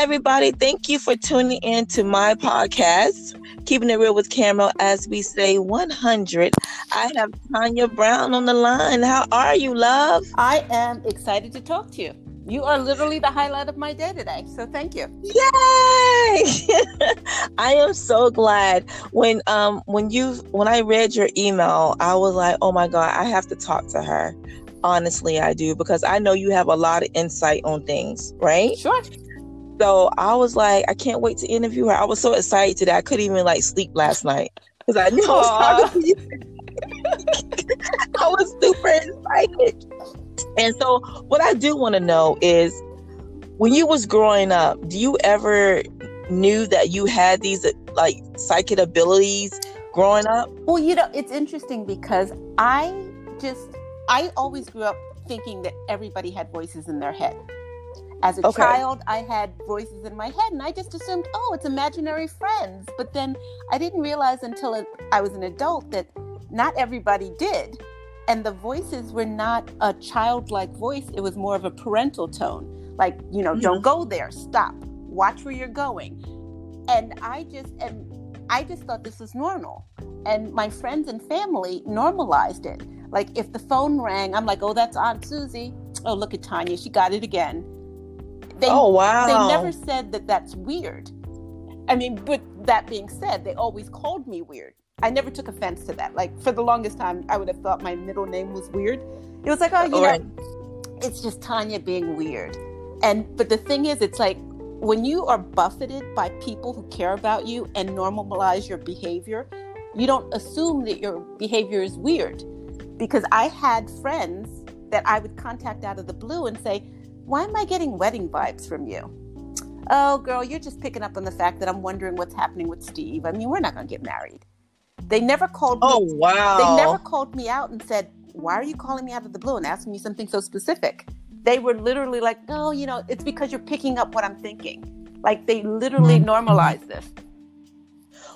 everybody. Thank you for tuning in to my podcast, Keeping It Real with Camera, as we say 100. I have Tanya Brown on the line. How are you, love? I am excited to talk to you. You are literally the highlight of my day today. So thank you. Yay! I am so glad when um when you when I read your email, I was like, "Oh my god, I have to talk to her." Honestly, I do because I know you have a lot of insight on things, right? Sure. So I was like, I can't wait to interview her. I was so excited today. I couldn't even like sleep last night because I knew I was talking to you. I was super excited. And so what I do want to know is when you was growing up, do you ever knew that you had these like psychic abilities growing up? Well, you know, it's interesting because I just I always grew up thinking that everybody had voices in their head. As a okay. child, I had voices in my head, and I just assumed, oh, it's imaginary friends. But then I didn't realize until it, I was an adult that not everybody did. And the voices were not a childlike voice, it was more of a parental tone. Like, you know, mm-hmm. don't go there, stop, watch where you're going. And I just, and I just thought this was normal. And my friends and family normalized it. Like if the phone rang, I'm like, oh, that's Aunt Susie. Oh, look at Tanya. She got it again. They, oh, wow. They never said that that's weird. I mean, but that being said, they always called me weird. I never took offense to that. Like for the longest time, I would have thought my middle name was weird. It was like, oh, you right. know, it's just Tanya being weird. And but the thing is, it's like when you are buffeted by people who care about you and normalize your behavior, you don't assume that your behavior is weird. Because I had friends that I would contact out of the blue and say, Why am I getting wedding vibes from you? Oh, girl, you're just picking up on the fact that I'm wondering what's happening with Steve. I mean, we're not going to get married. They never called me. Oh, wow. They never called me out and said, Why are you calling me out of the blue and asking me something so specific? They were literally like, No, you know, it's because you're picking up what I'm thinking. Like they literally mm-hmm. normalized this.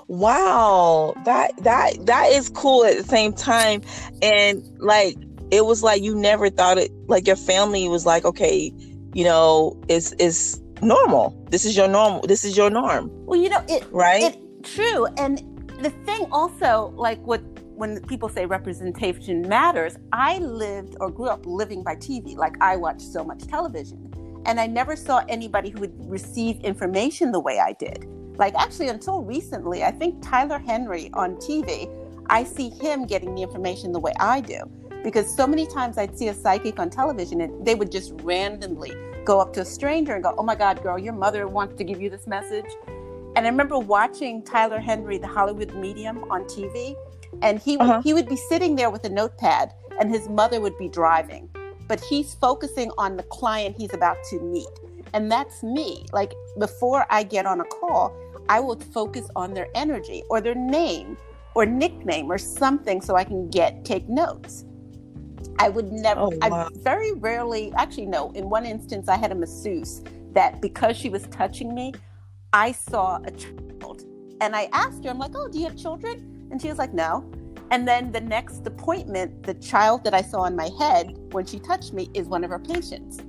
Wow. That that that is cool at the same time. And like it was like you never thought it like your family was like, okay, you know, it's it's normal. This is your normal. This is your norm. Well, you know, it right. It, true. And the thing also, like what when people say representation matters, I lived or grew up living by TV. Like I watched so much television. And I never saw anybody who would receive information the way I did. Like actually until recently, I think Tyler Henry on TV, I see him getting the information the way I do. Because so many times I'd see a psychic on television and they would just randomly go up to a stranger and go, Oh my God, girl, your mother wants to give you this message. And I remember watching Tyler Henry, the Hollywood medium, on TV, and he uh-huh. he would be sitting there with a notepad, and his mother would be driving, but he's focusing on the client he's about to meet, and that's me. Like before I get on a call, I will focus on their energy or their name or nickname or something so I can get take notes. I would never. Oh, wow. I very rarely, actually, no. In one instance, I had a masseuse that because she was touching me, I saw a child and I asked her, I'm like, oh, do you have children? And she was like, no. And then the next appointment, the child that I saw on my head when she touched me is one of her patients.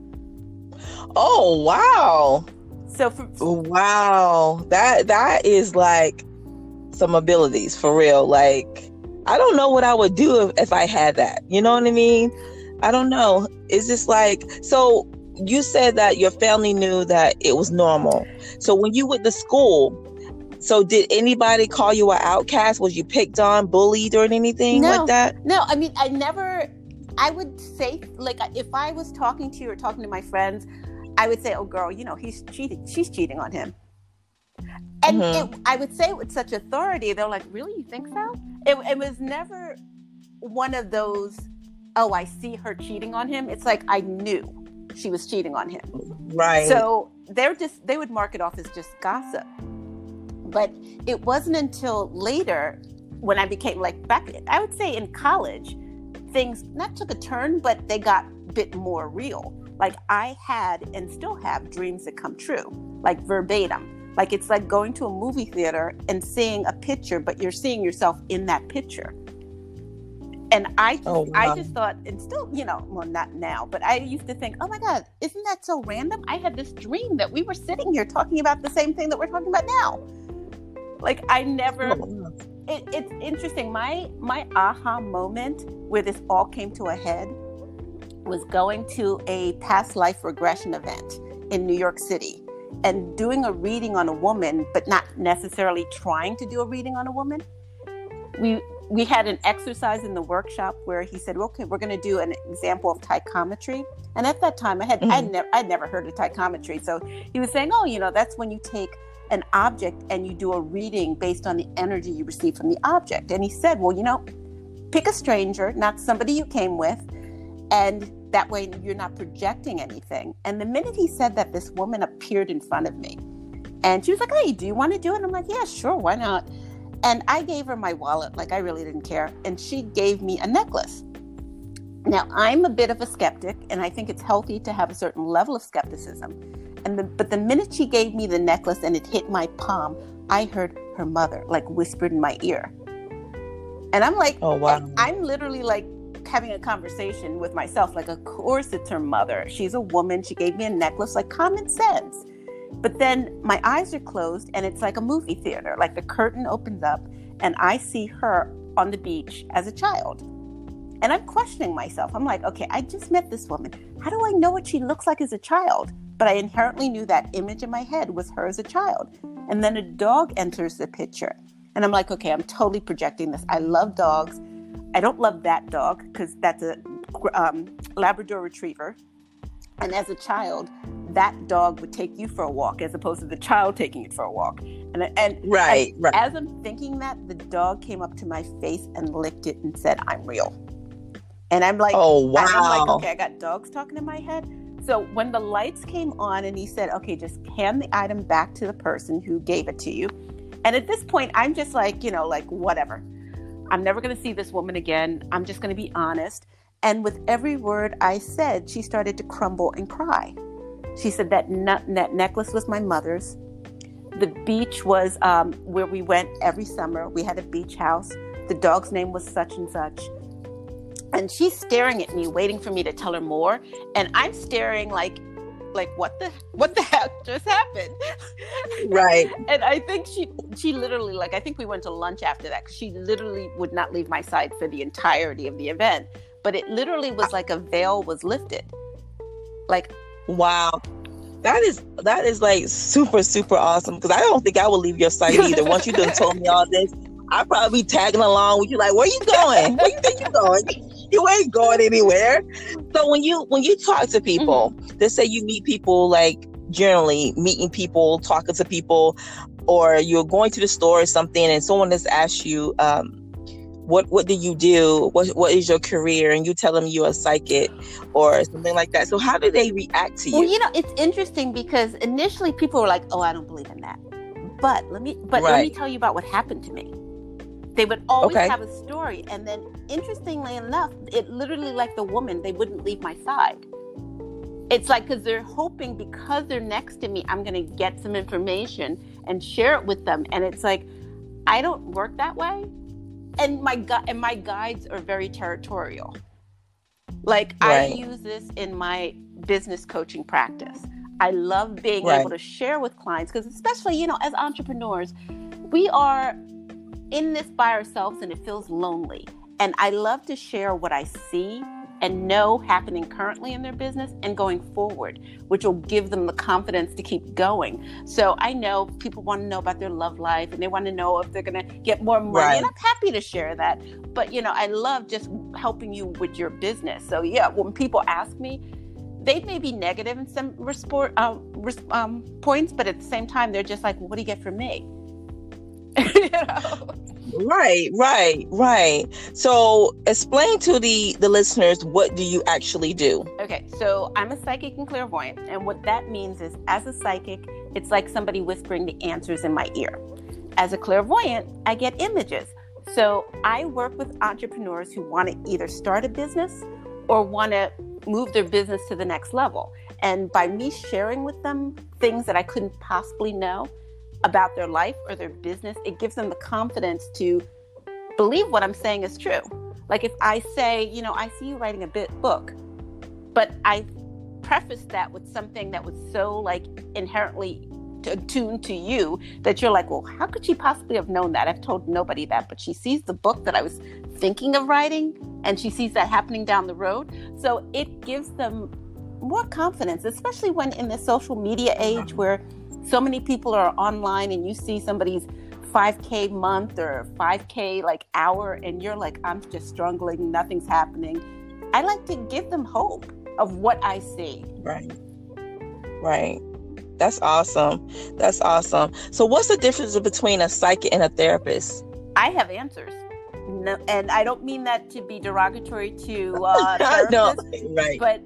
Oh, wow. So for, oh, wow, that that is like some abilities for real. Like I don't know what I would do if, if I had that. You know what I mean? I don't know. It's just like so you said that your family knew that it was normal. So when you went to school, so did anybody call you an outcast? Was you picked on, bullied, or anything no, like that? No, I mean I never. I would say like if I was talking to you or talking to my friends, I would say, "Oh, girl, you know he's cheating. She's cheating on him." And mm-hmm. it, I would say it with such authority. They're like, "Really? You think so?" It, it was never one of those. Oh, I see her cheating on him. It's like I knew she was cheating on him. Right. So they're just they would mark it off as just gossip. But it wasn't until later when I became like back I would say in college, things not took a turn, but they got a bit more real. Like I had and still have dreams that come true, like verbatim. Like it's like going to a movie theater and seeing a picture, but you're seeing yourself in that picture. And I oh, just, oh, wow. I just thought, and still, you know, well, not now, but I used to think, oh my God, isn't that so random? I had this dream that we were sitting here talking about the same thing that we're talking about now. Like I never. Oh, it, it's interesting. My my aha moment where this all came to a head was going to a past life regression event in New York City and doing a reading on a woman, but not necessarily trying to do a reading on a woman. We we had an exercise in the workshop where he said, "Okay, we're going to do an example of psychometry." And at that time, I had mm-hmm. I'd never I'd never heard of psychometry, so he was saying, "Oh, you know, that's when you take an object and you do a reading based on the energy you receive from the object." And he said, "Well, you know, pick a stranger, not somebody you came with, and that way you're not projecting anything." And the minute he said that, this woman appeared in front of me, and she was like, "Hey, do you want to do it?" I'm like, "Yeah, sure, why not?" And I gave her my wallet, like I really didn't care. And she gave me a necklace. Now, I'm a bit of a skeptic, and I think it's healthy to have a certain level of skepticism. And the, but the minute she gave me the necklace and it hit my palm, I heard her mother like whispered in my ear. And I'm like, oh wow! I'm literally like having a conversation with myself. Like, of course it's her mother. She's a woman. She gave me a necklace. Like common sense. But then my eyes are closed and it's like a movie theater. Like the curtain opens up and I see her on the beach as a child. And I'm questioning myself. I'm like, okay, I just met this woman. How do I know what she looks like as a child? But I inherently knew that image in my head was her as a child. And then a dog enters the picture. And I'm like, okay, I'm totally projecting this. I love dogs. I don't love that dog because that's a um, Labrador retriever. And as a child, that dog would take you for a walk as opposed to the child taking it for a walk. And and right, and right. As I'm thinking that, the dog came up to my face and licked it and said, "I'm real." And I'm like, "Oh wow!" I'm like, "Okay, I got dogs talking in my head." So when the lights came on and he said, "Okay, just hand the item back to the person who gave it to you," and at this point, I'm just like, you know, like whatever. I'm never going to see this woman again. I'm just going to be honest. And with every word I said, she started to crumble and cry. She said that, ne- that necklace was my mother's. The beach was um, where we went every summer. We had a beach house. The dog's name was such and such. And she's staring at me, waiting for me to tell her more. And I'm staring like, like what the what the heck just happened? Right. and I think she she literally like I think we went to lunch after that. She literally would not leave my side for the entirety of the event. But it literally was like a veil was lifted. Like Wow. That is that is like super super awesome because I don't think I will leave your site either. Once you done told me all this, I'll probably be tagging along with you. Like, where you going? Where you think you going? You ain't going anywhere. So when you when you talk to people, mm-hmm. let's say you meet people like generally meeting people, talking to people, or you're going to the store or something, and someone has asked you, um, what what do you do what what is your career and you tell them you're a psychic or something like that so how do they react to you well you know it's interesting because initially people were like oh i don't believe in that but let me but right. let me tell you about what happened to me they would always okay. have a story and then interestingly enough it literally like the woman they wouldn't leave my side it's like because they're hoping because they're next to me i'm going to get some information and share it with them and it's like i don't work that way and my gu- and my guides are very territorial. Like right. I use this in my business coaching practice. I love being right. able to share with clients because especially, you know, as entrepreneurs, we are in this by ourselves and it feels lonely. And I love to share what I see and know happening currently in their business and going forward, which will give them the confidence to keep going. So I know people want to know about their love life and they want to know if they're going to get more money. Right. And I'm happy to share that. But, you know, I love just helping you with your business. So, yeah, when people ask me, they may be negative in some resport, uh, um, points, but at the same time, they're just like, well, what do you get from me? Know? Right, right, right. So explain to the the listeners what do you actually do? Okay, so I'm a psychic and clairvoyant, and what that means is as a psychic, it's like somebody whispering the answers in my ear. As a clairvoyant, I get images. So I work with entrepreneurs who want to either start a business or want to move their business to the next level. And by me sharing with them things that I couldn't possibly know, about their life or their business, it gives them the confidence to believe what I'm saying is true. Like if I say, you know, I see you writing a bit book, but I prefaced that with something that was so like inherently attuned to you that you're like, well, how could she possibly have known that? I've told nobody that, but she sees the book that I was thinking of writing and she sees that happening down the road. So it gives them more confidence, especially when in the social media age where so many people are online and you see somebody's 5k month or 5k like hour and you're like i'm just struggling nothing's happening. I like to give them hope of what i see. Right. Right. That's awesome. That's awesome. So what's the difference between a psychic and a therapist? I have answers. No, and i don't mean that to be derogatory to uh therapists, no, right. but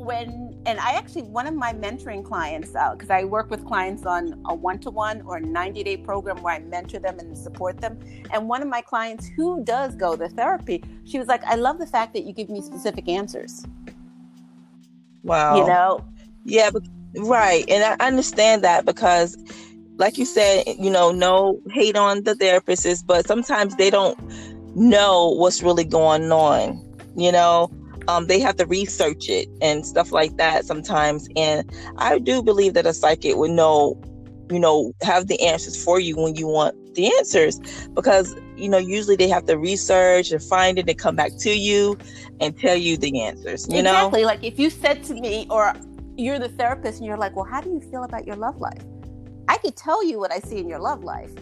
when and I actually one of my mentoring clients because uh, I work with clients on a one-to-one or 90-day program where I mentor them and support them. And one of my clients who does go to therapy, she was like, "I love the fact that you give me specific answers." Wow. You know. Yeah, but, right, and I understand that because, like you said, you know, no hate on the therapists, but sometimes they don't know what's really going on. You know, um, they have to research it and stuff like that sometimes. And I do believe that a psychic would know, you know, have the answers for you when you want the answers because, you know, usually they have to research and find it and come back to you and tell you the answers, you exactly. know? Exactly. Like if you said to me, or you're the therapist and you're like, well, how do you feel about your love life? I could tell you what I see in your love life.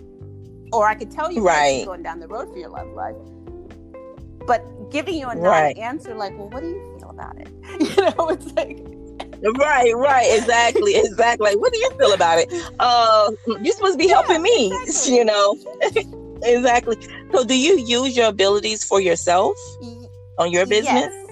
Or I could tell you right. going down the road for your love life but giving you a non-answer like well what do you feel about it? You know it's like right right exactly exactly. Like what do you feel about it? Uh you're supposed to be helping yeah, me exactly. you know? Exactly. So do you use your abilities for yourself on your business? yes.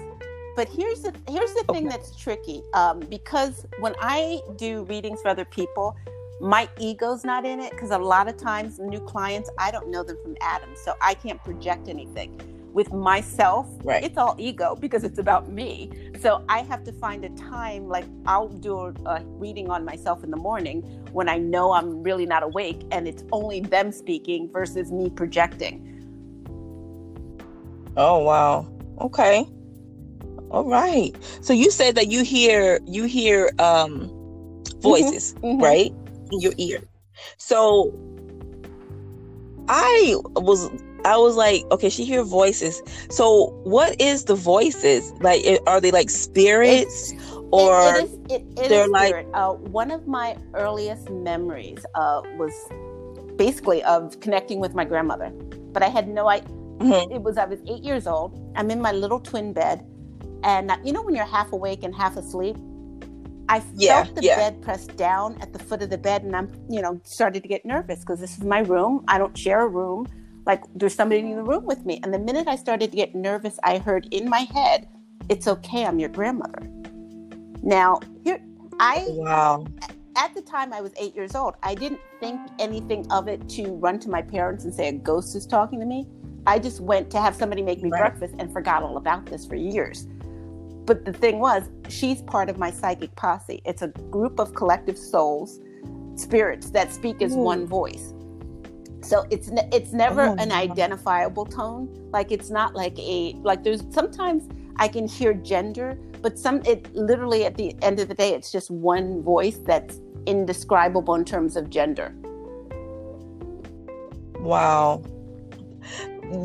but here's the here's the okay. thing that's tricky um, because when i do readings for other people my ego's not in it because a lot of times new clients i don't know them from adam so i can't project anything with myself, right. it's all ego because it's about me. So I have to find a time, like I'll do a, reading on myself in the morning when I know I'm really not awake and it's only them speaking versus me projecting. Oh, wow. Okay. All right. So you said that you hear you hear um mm-hmm. voices, mm-hmm. right? In your ear. So I was I was like, okay, she hear voices. So what is the voices? Like, are they like spirits? It's, or it, it is, it, they're like uh, one of my earliest memories uh, was basically of connecting with my grandmother but i had no idea mm-hmm. it was i was eight years old i'm in my little twin bed and uh, you know when you're half awake and half asleep I felt yeah, the yeah. bed pressed down at the foot of the bed, and I'm, you know, started to get nervous because this is my room. I don't share a room like there's somebody in the room with me. And the minute I started to get nervous, I heard in my head, "It's okay, I'm your grandmother." Now, here I wow. At the time, I was eight years old. I didn't think anything of it to run to my parents and say a ghost is talking to me. I just went to have somebody make me right. breakfast and forgot all about this for years. But the thing was, she's part of my psychic posse. It's a group of collective souls, spirits that speak as Ooh. one voice so it's ne- it's never oh, an identifiable tone. Like it's not like a like there's sometimes i can hear gender but some it literally at the end of the day it's just one voice that's indescribable in terms of gender. Wow.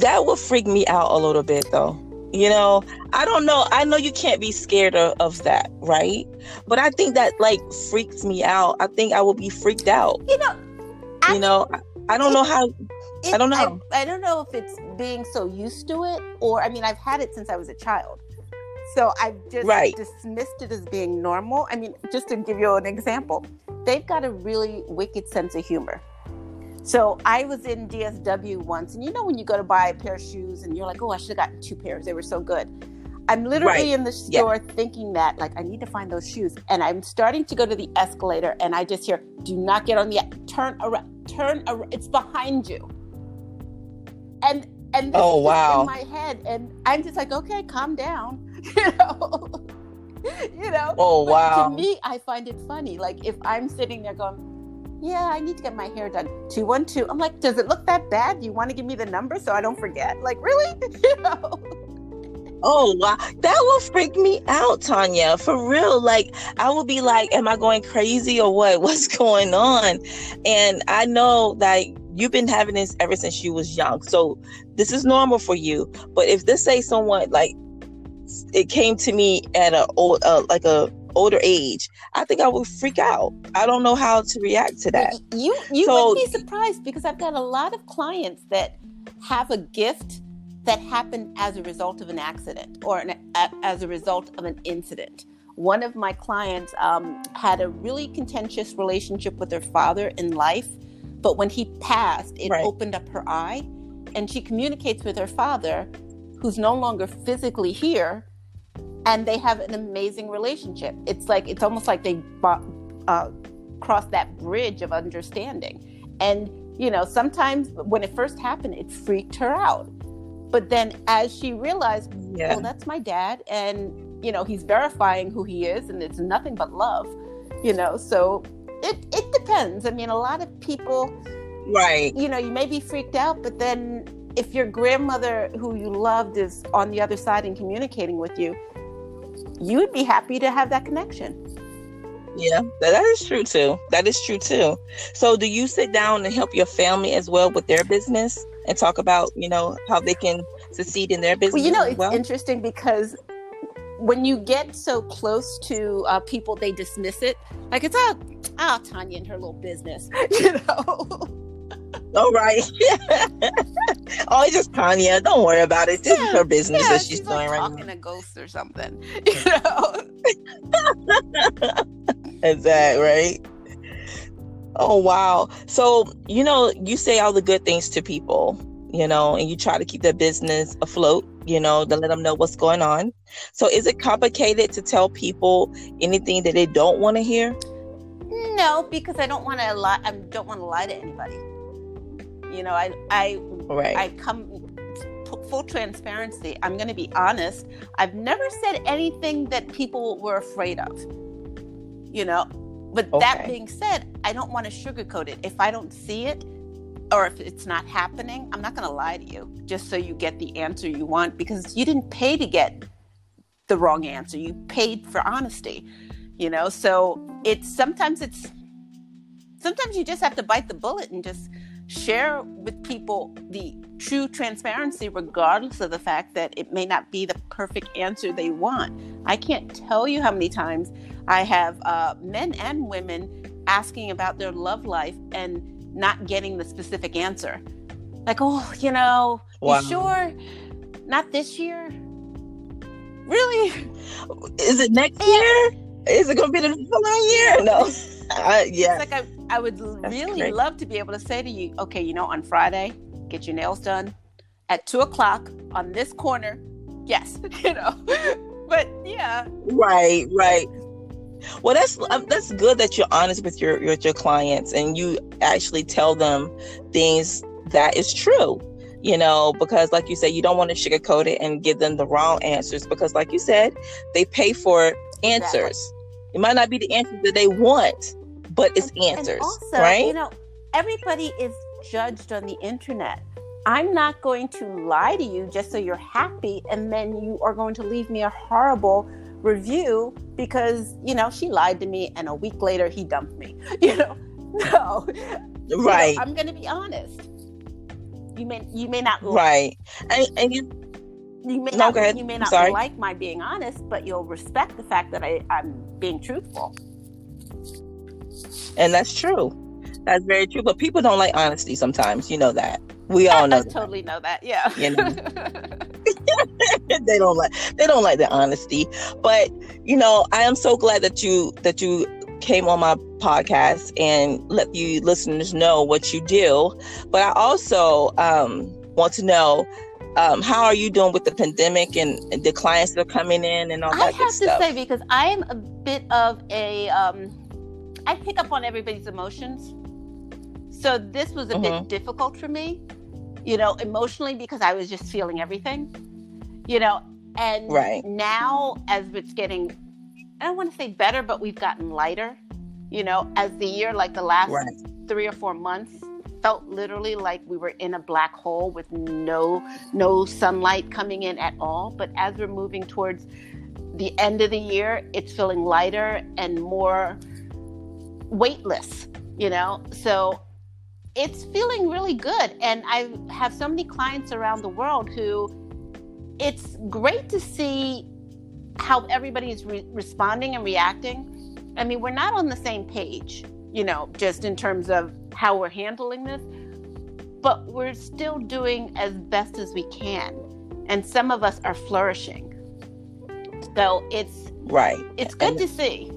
That would freak me out a little bit though. You know i don't know. I know you can't be scared of, of that right? But i think that like freaks me out. I think i will be freaked out. You know I, you know I don't it, know how. It, I don't know. I, I don't know if it's being so used to it, or I mean, I've had it since I was a child. So I've just right. dismissed it as being normal. I mean, just to give you an example, they've got a really wicked sense of humor. So I was in DSW once, and you know when you go to buy a pair of shoes and you're like, "Oh, I should have gotten two pairs; they were so good." I'm literally right. in the store yeah. thinking that, like, I need to find those shoes, and I'm starting to go to the escalator, and I just hear, "Do not get on the turn around." turn around it's behind you and and oh wow in my head and i'm just like okay calm down you know you know oh wow to me i find it funny like if i'm sitting there going yeah, I need to get my hair done. 212. I'm like, does it look that bad? Do you want to give me the number so I don't forget? Like, really? you know? Oh wow, that will freak me out, Tanya. For real, like I will be like, "Am I going crazy or what? What's going on?" And I know that you've been having this ever since you was young, so this is normal for you. But if this say someone like it came to me at a old, uh, like a older age, I think I would freak out. I don't know how to react to that. You you so, would be surprised because I've got a lot of clients that have a gift that happened as a result of an accident or an, a, as a result of an incident. One of my clients um, had a really contentious relationship with her father in life, but when he passed, it right. opened up her eye, and she communicates with her father, who's no longer physically here, and they have an amazing relationship. It's like it's almost like they uh, crossed that bridge of understanding, and you know sometimes when it first happened, it freaked her out but then as she realized, yeah. well, that's my dad, and you know, he's verifying who he is, and it's nothing but love, you know. So it it depends. I mean, a lot of people, right? You know, you may be freaked out, but then if your grandmother who you loved is on the other side and communicating with you, you would be happy to have that connection. Yeah, that is true too. That is true too. So, do you sit down and help your family as well with their business? And talk about you know how they can succeed in their business. Well, you know, it's well? interesting because when you get so close to uh, people, they dismiss it. Like it's ah, oh, Tanya and her little business, you know. Oh right. oh, it's just Tanya. Don't worry about it. This yeah, is her business yeah, that she's, she's doing like right talking now. a ghost or something. You know. is that right? Oh, wow. So, you know, you say all the good things to people, you know, and you try to keep their business afloat, you know, to let them know what's going on. So, is it complicated to tell people anything that they don't want to hear? No, because I don't want to lie. I don't want to lie to anybody. You know, I, I, right. I come full transparency. I'm going to be honest. I've never said anything that people were afraid of. You know, but okay. that being said, I don't want to sugarcoat it. If I don't see it or if it's not happening, I'm not going to lie to you just so you get the answer you want because you didn't pay to get the wrong answer. You paid for honesty, you know? So it's sometimes it's sometimes you just have to bite the bullet and just share with people the true transparency, regardless of the fact that it may not be the perfect answer they want. I can't tell you how many times I have uh, men and women asking about their love life and not getting the specific answer. Like, oh, you know, wow. you sure? Not this year? Really? Is it next year? Is it going to be the following year? No. Uh, yeah. It's like I, I would That's really great. love to be able to say to you, okay, you know, on Friday, get your nails done at two o'clock on this corner. Yes, you know. but yeah. Right, right. Well, that's um, that's good that you're honest with your with your clients and you actually tell them things that is true. You know, because like you said, you don't want to sugarcoat it and give them the wrong answers because, like you said, they pay for answers. Exactly. It might not be the answers that they want, but it's answers, and also, right? You know, everybody is judged on the internet. I'm not going to lie to you just so you're happy, and then you are going to leave me a horrible review because you know she lied to me, and a week later he dumped me. You know, no, right? You know, I'm going to be honest. You may you may not right, and, and you you may no, not you may not like my being honest, but you'll respect the fact that I, I'm being truthful. And that's true. That's very true. But people don't like honesty sometimes. You know that. We all know. I totally know that. Yeah. You know. they don't like they don't like the honesty. But you know, I am so glad that you that you came on my podcast and let you listeners know what you do. But I also um, want to know um, how are you doing with the pandemic and, the clients that are coming in and all that? I have to stuff? say because I am a bit of a um, I pick up on everybody's emotions. So this was a mm-hmm. bit difficult for me, you know, emotionally because I was just feeling everything, you know. And right. now, as it's getting, I don't want to say better, but we've gotten lighter, you know, as the year, like the last right. three or four months felt literally like we were in a black hole with no no sunlight coming in at all. But as we're moving towards the end of the year, it's feeling lighter and more weightless, you know? So it's feeling really good. And I have so many clients around the world who it's great to see how everybody is re- responding and reacting. I mean, we're not on the same page, you know, just in terms of how we're handling this, but we're still doing as best as we can. And some of us are flourishing. So it's right. It's good and to see.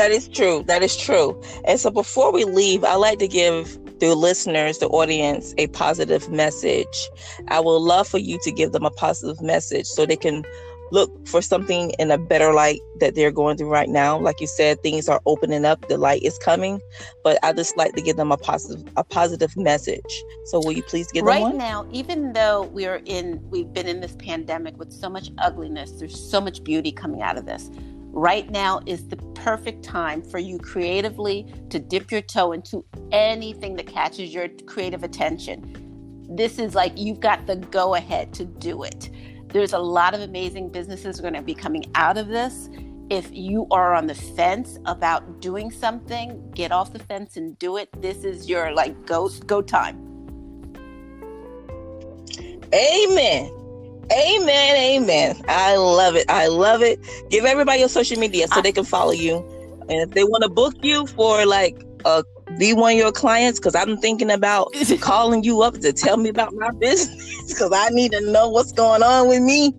That is true. That is true. And so before we leave, I like to give the listeners, the audience, a positive message. I would love for you to give them a positive message so they can look for something in a better light that they're going through right now. Like you said, things are opening up, the light is coming, but I just like to give them a positive a positive message. So will you please give right them one? now, even though we're in we've been in this pandemic with so much ugliness, there's so much beauty coming out of this. Right now is the perfect time for you creatively to dip your toe into anything that catches your creative attention. This is like you've got the go ahead to do it. There's a lot of amazing businesses are going to be coming out of this. If you are on the fence about doing something, get off the fence and do it. This is your like go go time. Amen. Amen. Amen. I love it. I love it. Give everybody your social media so they can follow you. And if they want to book you for like a be one of your clients because I'm thinking about calling you up to tell me about my business because I need to know what's going on with me.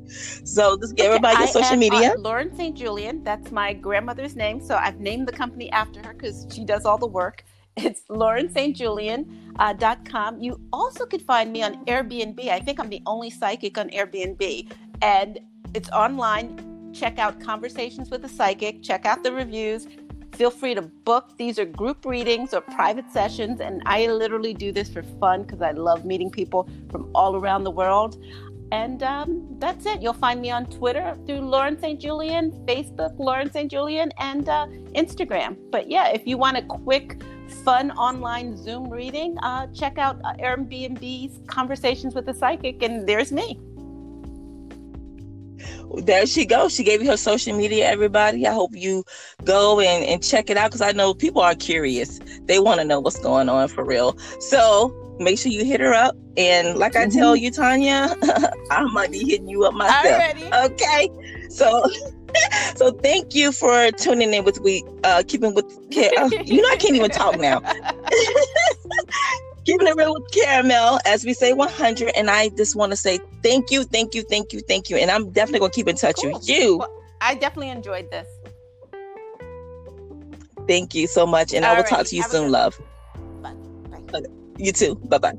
So just give okay, everybody your I social am, media. Uh, Lauren St. Julian. That's my grandmother's name. So I've named the company after her because she does all the work. It's laurenstjulian.com. Uh, you also could find me on Airbnb. I think I'm the only psychic on Airbnb. And it's online. Check out Conversations with a Psychic. Check out the reviews feel free to book. These are group readings or private sessions, and I literally do this for fun because I love meeting people from all around the world. And um, that's it. You'll find me on Twitter through Lauren St. Julian, Facebook, Lauren St. Julian, and uh, Instagram. But yeah, if you want a quick, fun online Zoom reading, uh, check out uh, Airbnb's Conversations with a Psychic, and there's me there she goes. She gave you her social media, everybody. I hope you go and, and check it out because I know people are curious. They want to know what's going on for real. So make sure you hit her up. And like mm-hmm. I tell mm-hmm. you, Tanya, I might be hitting you up myself. Alrighty. Okay. So so thank you for tuning in with we uh keeping with uh, you know I can't even talk now. keeping it real with caramel as we say 100 and i just want to say thank you thank you thank you thank you and i'm definitely going to keep in touch cool. with you well, i definitely enjoyed this thank you so much and All i will right. talk to you Have soon love bye. bye. you too bye bye